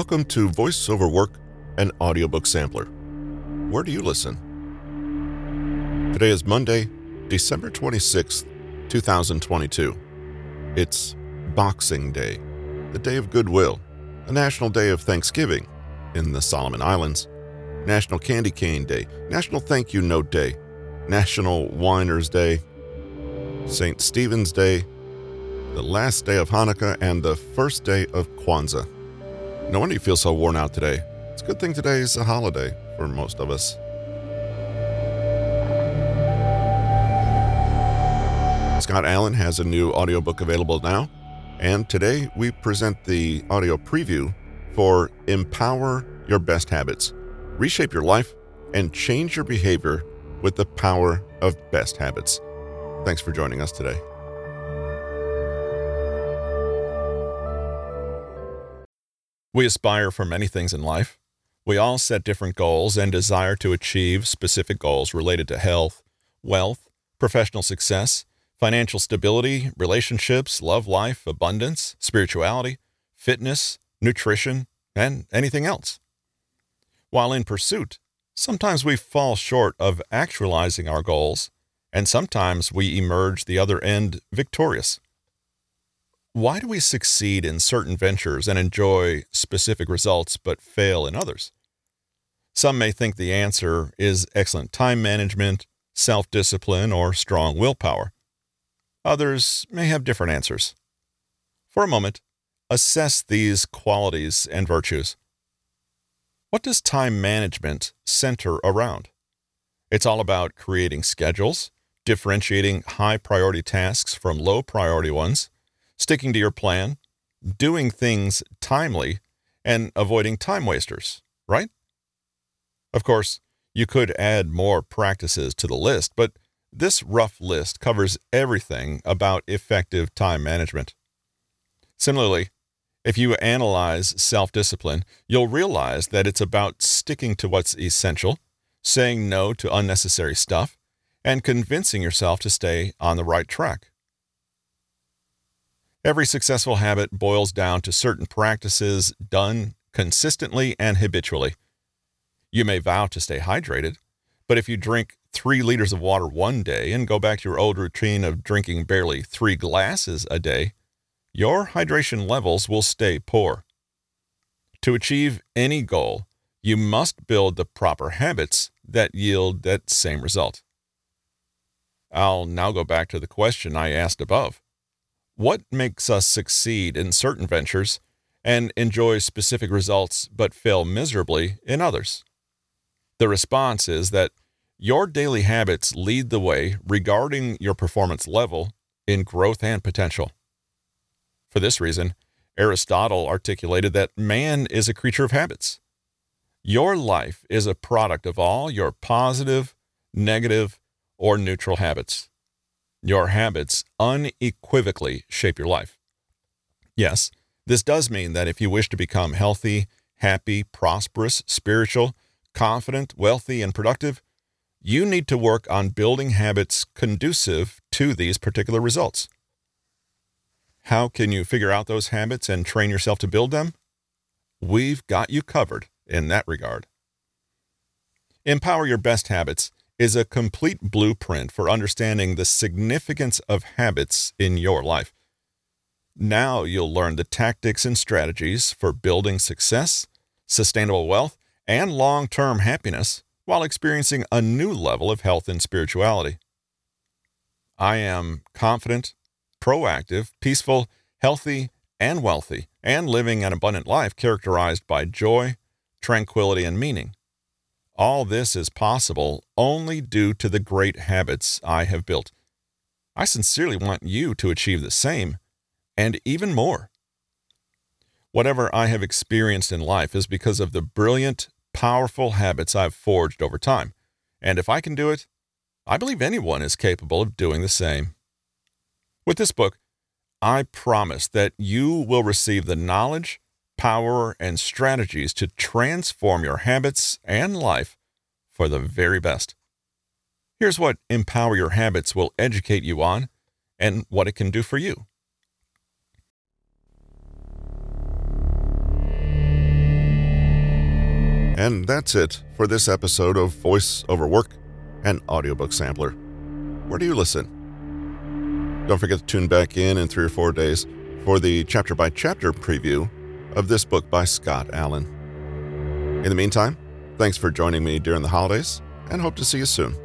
Welcome to VoiceOver Work, an audiobook sampler. Where do you listen? Today is Monday, December 26th, 2022. It's Boxing Day, the Day of Goodwill, a national day of Thanksgiving in the Solomon Islands, National Candy Cane Day, National Thank You Note Day, National Whiners Day, St. Stephen's Day, the last day of Hanukkah, and the first day of Kwanzaa. No wonder you feel so worn out today. It's a good thing today is a holiday for most of us. Scott Allen has a new audiobook available now, and today we present the audio preview for Empower Your Best Habits. Reshape your life and change your behavior with the power of best habits. Thanks for joining us today. We aspire for many things in life. We all set different goals and desire to achieve specific goals related to health, wealth, professional success, financial stability, relationships, love life, abundance, spirituality, fitness, nutrition, and anything else. While in pursuit, sometimes we fall short of actualizing our goals, and sometimes we emerge the other end victorious. Why do we succeed in certain ventures and enjoy specific results but fail in others? Some may think the answer is excellent time management, self discipline, or strong willpower. Others may have different answers. For a moment, assess these qualities and virtues. What does time management center around? It's all about creating schedules, differentiating high priority tasks from low priority ones, sticking to your plan, doing things timely, and avoiding time wasters, right? Of course, you could add more practices to the list, but this rough list covers everything about effective time management. Similarly, if you analyze self discipline, you'll realize that it's about sticking to what's essential, saying no to unnecessary stuff, and convincing yourself to stay on the right track. Every successful habit boils down to certain practices done consistently and habitually. You may vow to stay hydrated, but if you drink three liters of water one day and go back to your old routine of drinking barely three glasses a day, your hydration levels will stay poor. To achieve any goal, you must build the proper habits that yield that same result. I'll now go back to the question I asked above. What makes us succeed in certain ventures and enjoy specific results but fail miserably in others? The response is that your daily habits lead the way regarding your performance level in growth and potential. For this reason, Aristotle articulated that man is a creature of habits. Your life is a product of all your positive, negative, or neutral habits. Your habits unequivocally shape your life. Yes, this does mean that if you wish to become healthy, happy, prosperous, spiritual, confident, wealthy, and productive, you need to work on building habits conducive to these particular results. How can you figure out those habits and train yourself to build them? We've got you covered in that regard. Empower your best habits is a complete blueprint for understanding the significance of habits in your life. Now you'll learn the tactics and strategies for building success, sustainable wealth, and long term happiness while experiencing a new level of health and spirituality. I am confident, proactive, peaceful, healthy, and wealthy, and living an abundant life characterized by joy, tranquility, and meaning. All this is possible only due to the great habits I have built. I sincerely want you to achieve the same, and even more. Whatever I have experienced in life is because of the brilliant, powerful habits I've forged over time. And if I can do it, I believe anyone is capable of doing the same. With this book, I promise that you will receive the knowledge, power, and strategies to transform your habits and life for the very best. Here's what Empower Your Habits will educate you on and what it can do for you. And that's it for this episode of Voice Over Work and Audiobook Sampler. Where do you listen? Don't forget to tune back in in three or four days for the chapter by chapter preview of this book by Scott Allen. In the meantime, thanks for joining me during the holidays and hope to see you soon.